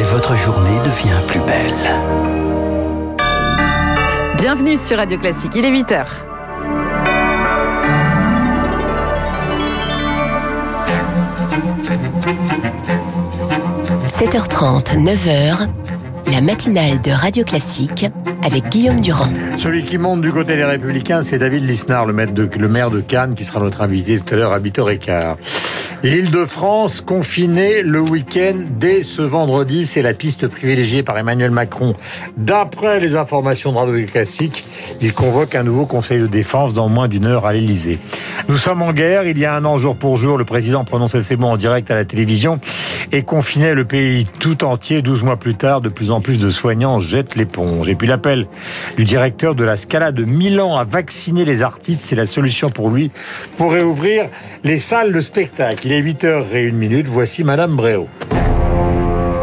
et votre journée devient plus belle. Bienvenue sur Radio Classique, il est 8h. – 7h30, 9h, la matinale de Radio Classique avec Guillaume Durand. Celui qui monte du côté des Républicains, c'est David Lisnard, le, maire de, le maire de Cannes, qui sera notre invité tout à l'heure à 8h15. L'île de France confinée le week-end dès ce vendredi, c'est la piste privilégiée par Emmanuel Macron. D'après les informations de Radio Classique, il convoque un nouveau conseil de défense dans moins d'une heure à l'Élysée. Nous sommes en guerre. Il y a un an, jour pour jour, le président prononçait ses mots en direct à la télévision et confinait le pays tout entier. 12 mois plus tard, de plus en plus de soignants jettent l'éponge. Et puis l'appel du directeur de la Scala de Milan à vacciner les artistes, c'est la solution pour lui pour réouvrir les salles de spectacle. Il est 8h01 minute. Voici Madame Bréau.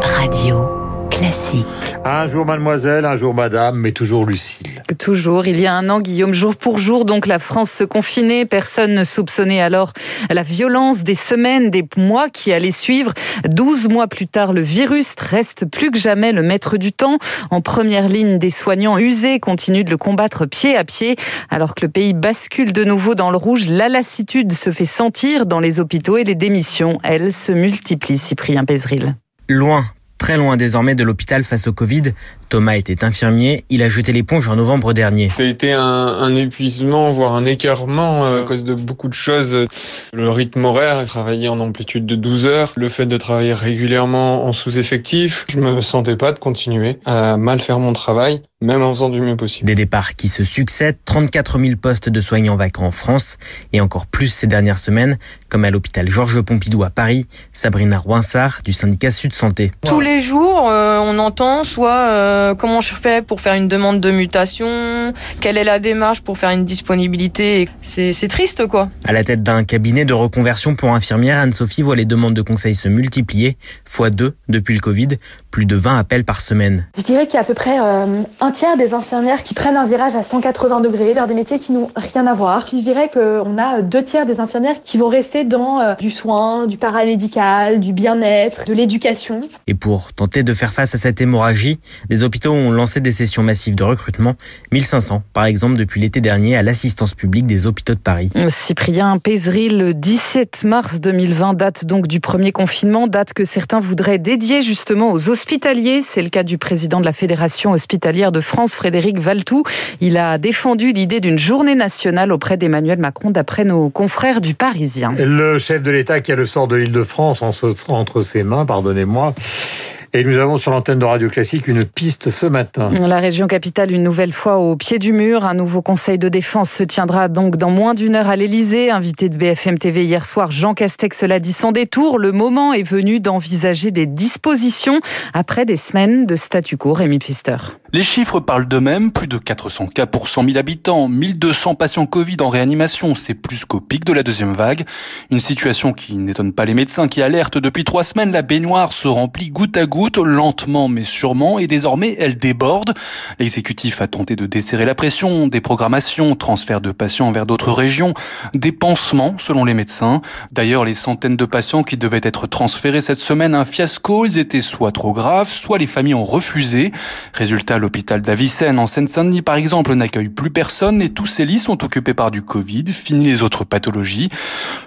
Radio classique. Un jour mademoiselle, un jour madame, mais toujours Lucille. Toujours. Il y a un an, Guillaume, jour pour jour, donc la France se confinait. Personne ne soupçonnait alors la violence des semaines, des mois qui allaient suivre. 12 mois plus tard, le virus reste plus que jamais le maître du temps. En première ligne, des soignants usés continuent de le combattre pied à pied. Alors que le pays bascule de nouveau dans le rouge, la lassitude se fait sentir dans les hôpitaux et les démissions, elles, se multiplient. Cyprien Pézril. Loin Très loin désormais de l'hôpital face au Covid, Thomas était infirmier, il a jeté l'éponge en novembre dernier. Ça a été un, un épuisement, voire un écartement euh, à cause de beaucoup de choses. Le rythme horaire, travailler en amplitude de 12 heures, le fait de travailler régulièrement en sous-effectif, je me sentais pas de continuer à mal faire mon travail, même en faisant du mieux possible. Des départs qui se succèdent, 34 000 postes de soignants vacants en France, et encore plus ces dernières semaines, comme à l'hôpital Georges Pompidou à Paris, Sabrina Roinsard du syndicat Sud Santé. Tous les jours, euh, on entend soit... Euh, euh, comment je fais pour faire une demande de mutation, quelle est la démarche pour faire une disponibilité? C'est triste, quoi. À la tête d'un cabinet de reconversion pour infirmières, Anne-Sophie voit les demandes de conseils se multiplier, fois deux depuis le Covid, plus de 20 appels par semaine. Je dirais qu'il y a à peu près euh, un tiers des infirmières qui prennent un virage à 180 degrés vers des métiers qui n'ont rien à voir. Je dirais qu'on a deux tiers des infirmières qui vont rester dans euh, du soin, du paramédical, du bien-être, de l'éducation. Et pour tenter de faire face à cette hémorragie, des hôpitaux ont lancé des sessions massives de recrutement, 1500 par exemple depuis l'été dernier à l'assistance publique des hôpitaux de Paris. Cyprien Pézery, le 17 mars 2020, date donc du premier confinement, date que certains voudraient dédier justement aux hospitaliers. C'est le cas du président de la Fédération hospitalière de France, Frédéric Valtou. Il a défendu l'idée d'une journée nationale auprès d'Emmanuel Macron, d'après nos confrères du Parisien. Le chef de l'État qui a le sort de l'île de France entre ses mains, pardonnez-moi, et nous avons sur l'antenne de Radio Classique une piste ce matin. La région capitale, une nouvelle fois au pied du mur. Un nouveau conseil de défense se tiendra donc dans moins d'une heure à l'Elysée. Invité de BFM TV hier soir, Jean Castex l'a dit sans détour. Le moment est venu d'envisager des dispositions après des semaines de statu quo. Rémi Pfister. Les chiffres parlent d'eux-mêmes. Plus de 400 cas pour 100 000 habitants, 1200 patients Covid en réanimation. C'est plus qu'au pic de la deuxième vague. Une situation qui n'étonne pas les médecins qui alertent depuis trois semaines. La baignoire se remplit goutte à goutte lentement mais sûrement, et désormais elle déborde. L'exécutif a tenté de desserrer la pression, des programmations, transfert de patients vers d'autres régions, des pansements selon les médecins. D'ailleurs, les centaines de patients qui devaient être transférés cette semaine, un fiasco, ils étaient soit trop graves, soit les familles ont refusé. Résultat, l'hôpital d'Avicenne en Seine-Saint-Denis par exemple n'accueille plus personne et tous ces lits sont occupés par du Covid, fini les autres pathologies.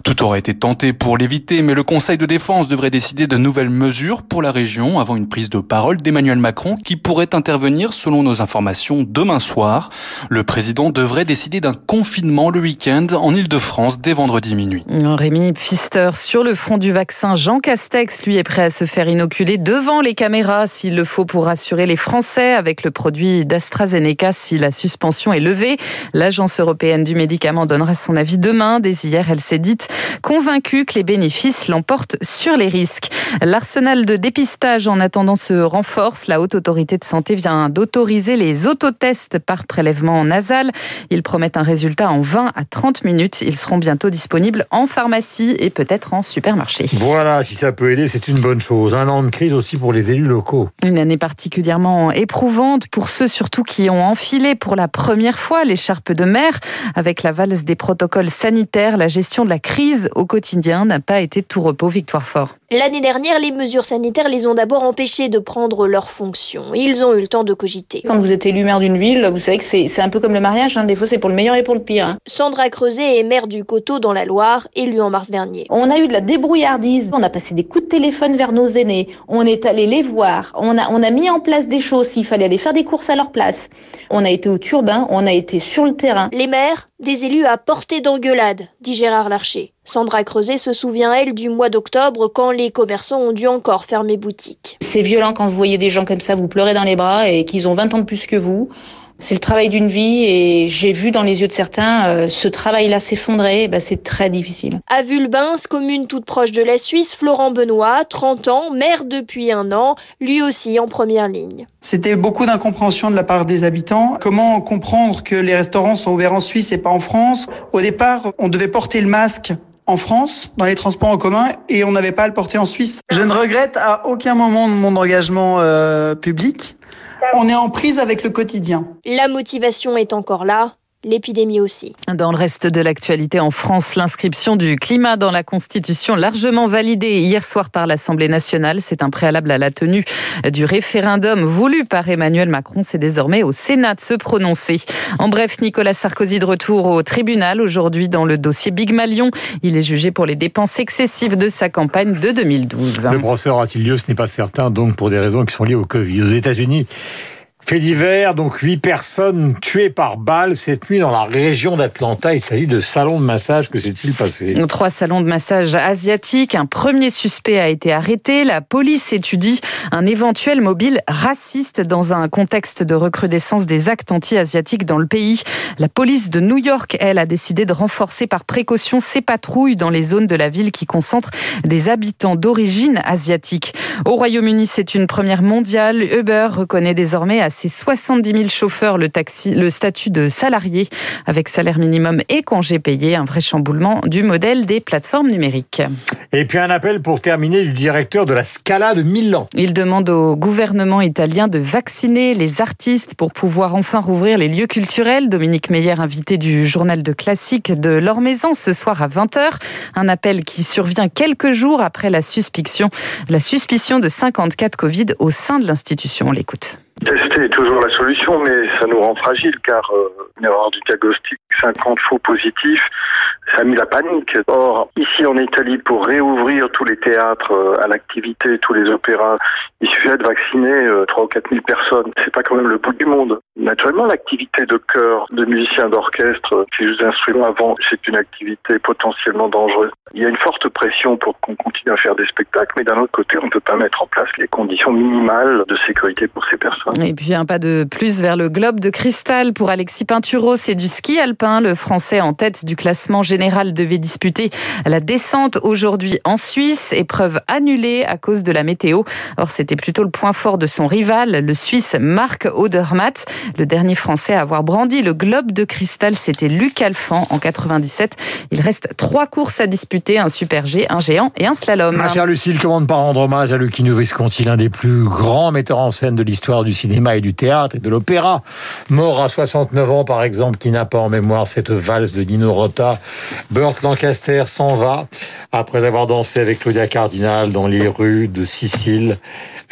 Tout aurait été tenté pour l'éviter, mais le Conseil de défense devrait décider de nouvelles mesures pour la région avant une prise de parole d'Emmanuel Macron qui pourrait intervenir selon nos informations demain soir. Le président devrait décider d'un confinement le week-end en Ile-de-France dès vendredi minuit. Rémi Pfister, sur le front du vaccin, Jean Castex, lui, est prêt à se faire inoculer devant les caméras s'il le faut pour rassurer les Français avec le produit d'AstraZeneca si la suspension est levée. L'Agence européenne du médicament donnera son avis demain. Dès hier, elle s'est dite convaincue que les bénéfices l'emportent sur les risques. L'arsenal de dépistage en attendant se renforce. La Haute Autorité de Santé vient d'autoriser les autotests par prélèvement nasal. Ils promettent un résultat en 20 à 30 minutes. Ils seront bientôt disponibles en pharmacie et peut-être en supermarché. Voilà, si ça peut aider, c'est une bonne chose. Un an de crise aussi pour les élus locaux. Une année particulièrement éprouvante pour ceux surtout qui ont enfilé pour la première fois l'écharpe de mer. Avec la valse des protocoles sanitaires, la gestion de la crise au quotidien n'a pas été tout repos. Victoire Fort. L'année dernière, les mesures sanitaires les ont d'abord empêchés de prendre leurs fonctions. Ils ont eu le temps de cogiter. Quand vous êtes élu maire d'une ville, vous savez que c'est un peu comme le mariage, hein. des fois c'est pour le meilleur et pour le pire. Hein. Sandra Creuset est maire du Coteau dans la Loire, élue en mars dernier. On a eu de la débrouillardise, on a passé des coups de téléphone vers nos aînés, on est allé les voir, on a, on a mis en place des choses s'il fallait aller faire des courses à leur place. On a été au turbin, on a été sur le terrain. Les maires, des élus à portée d'engueulade, dit Gérard Larcher. Sandra Creuset se souvient, elle, du mois d'octobre quand les commerçants ont dû encore fermer boutique. C'est violent quand vous voyez des gens comme ça vous pleurer dans les bras et qu'ils ont 20 ans de plus que vous. C'est le travail d'une vie et j'ai vu dans les yeux de certains euh, ce travail-là s'effondrer, bah, c'est très difficile. À Vulbins, commune toute proche de la Suisse, Florent Benoît, 30 ans, maire depuis un an, lui aussi en première ligne. C'était beaucoup d'incompréhension de la part des habitants. Comment comprendre que les restaurants sont ouverts en Suisse et pas en France? Au départ, on devait porter le masque en France, dans les transports en commun, et on n'avait pas à le porter en Suisse. Je ne regrette à aucun moment de mon engagement euh, public. On est en prise avec le quotidien. La motivation est encore là l'épidémie aussi. Dans le reste de l'actualité en France, l'inscription du climat dans la Constitution largement validée hier soir par l'Assemblée nationale. C'est un préalable à la tenue du référendum voulu par Emmanuel Macron. C'est désormais au Sénat de se prononcer. En bref, Nicolas Sarkozy de retour au tribunal aujourd'hui dans le dossier Big Malion. Il est jugé pour les dépenses excessives de sa campagne de 2012. Le procès aura-t-il lieu? Ce n'est pas certain, donc pour des raisons qui sont liées au Covid. Aux États-Unis, fait divers, donc huit personnes tuées par balle cette nuit dans la région d'Atlanta. Il s'agit de salons de massage. Que s'est-il passé? Trois salons de massage asiatiques. Un premier suspect a été arrêté. La police étudie un éventuel mobile raciste dans un contexte de recrudescence des actes anti-asiatiques dans le pays. La police de New York, elle, a décidé de renforcer par précaution ses patrouilles dans les zones de la ville qui concentrent des habitants d'origine asiatique. Au Royaume-Uni, c'est une première mondiale. Uber reconnaît désormais à ses 70 000 chauffeurs le, taxi, le statut de salarié avec salaire minimum et congé payé, un vrai chamboulement du modèle des plateformes numériques. Et puis un appel pour terminer du directeur de la Scala de Milan. Il demande au gouvernement italien de vacciner les artistes pour pouvoir enfin rouvrir les lieux culturels. Dominique Meyer, invité du journal de classique de leur maison ce soir à 20h. Un appel qui survient quelques jours après la suspicion, la suspicion de 54 Covid au sein de l'institution. On l'écoute. Tester est toujours la solution, mais ça nous rend fragile car euh, une erreur du diagnostic, 50 faux positifs, ça a mis la panique. Or, ici en Italie, pour réouvrir tous les théâtres euh, à l'activité, tous les opéras, il suffit de vacciner 3 euh, ou 4 000 personnes. C'est pas quand même le bout du monde. Naturellement, l'activité de chœur, de musiciens d'orchestre, qui jouent instruments avant, c'est une activité potentiellement dangereuse. Il y a une forte pression pour qu'on continue à faire des spectacles, mais d'un autre côté, on ne peut pas mettre en place les conditions minimales de sécurité pour ces personnes. Et puis un pas de plus vers le globe de cristal pour Alexis Pinturo, c'est du ski alpin. Le Français en tête du classement général devait disputer la descente aujourd'hui en Suisse, épreuve annulée à cause de la météo. Or, c'était plutôt le point fort de son rival, le Suisse Marc Odermatt. Le dernier Français à avoir brandi le globe de cristal, c'était Luc Alphand en 97. Il reste trois courses à disputer, un super G, un géant et un slalom. Ma chère Lucille, comment ne pas rendre hommage à Lucchino Visconti, l'un des plus grands metteurs en scène de l'histoire du cinéma et du théâtre et de l'opéra. Mort à 69 ans, par exemple, qui n'a pas en mémoire cette valse de Nino Rota. Burt Lancaster s'en va après avoir dansé avec Claudia Cardinal dans les rues de Sicile.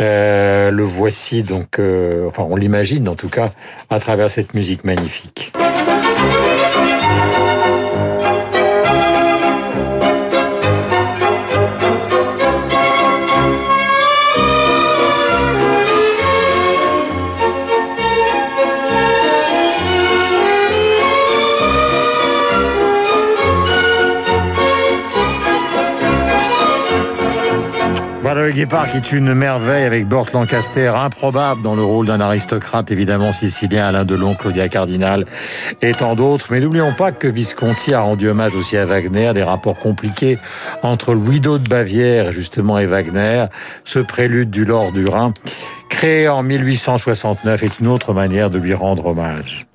Euh, le voici donc, euh, enfin on l'imagine en tout cas, à travers cette musique magnifique. Le Guépard qui est une merveille avec Burt Lancaster, improbable dans le rôle d'un aristocrate évidemment sicilien, Alain Delon, Claudia Cardinal et tant d'autres. Mais n'oublions pas que Visconti a rendu hommage aussi à Wagner, des rapports compliqués entre Louis de Bavière justement et Wagner. Ce prélude du Lord du Rhin, créé en 1869, est une autre manière de lui rendre hommage.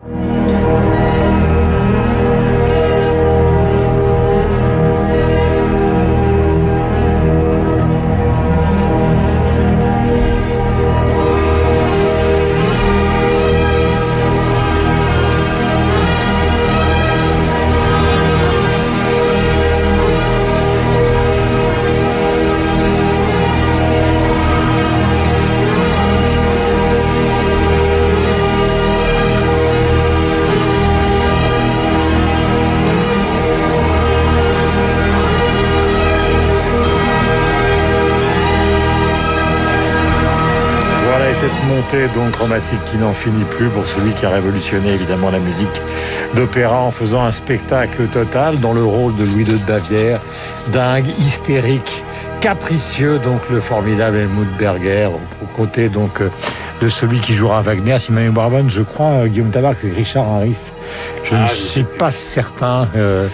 Montée donc chromatique qui n'en finit plus pour celui qui a révolutionné évidemment la musique d'opéra en faisant un spectacle total dans le rôle de Louis II de Bavière, dingue, hystérique, capricieux, donc le formidable Helmut Berger, aux côtés donc euh, de celui qui jouera Wagner, si ma je crois, euh, Guillaume Tabar, c'est Richard Harris. Je Ah, ne je suis pas certain. euh,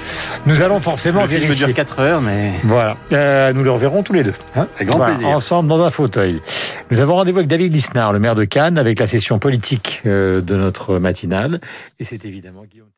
nous allons forcément Le film vérifier. dure 4 heures, mais Voilà, Euh, nous le reverrons tous les deux. hein. Avec grand Voilà, plaisir. Ensemble dans un fauteuil. Nous avons rendez-vous avec David Lisnard, le maire de Cannes, avec la session politique euh, de notre matinale. Et c'est évidemment Guillaume.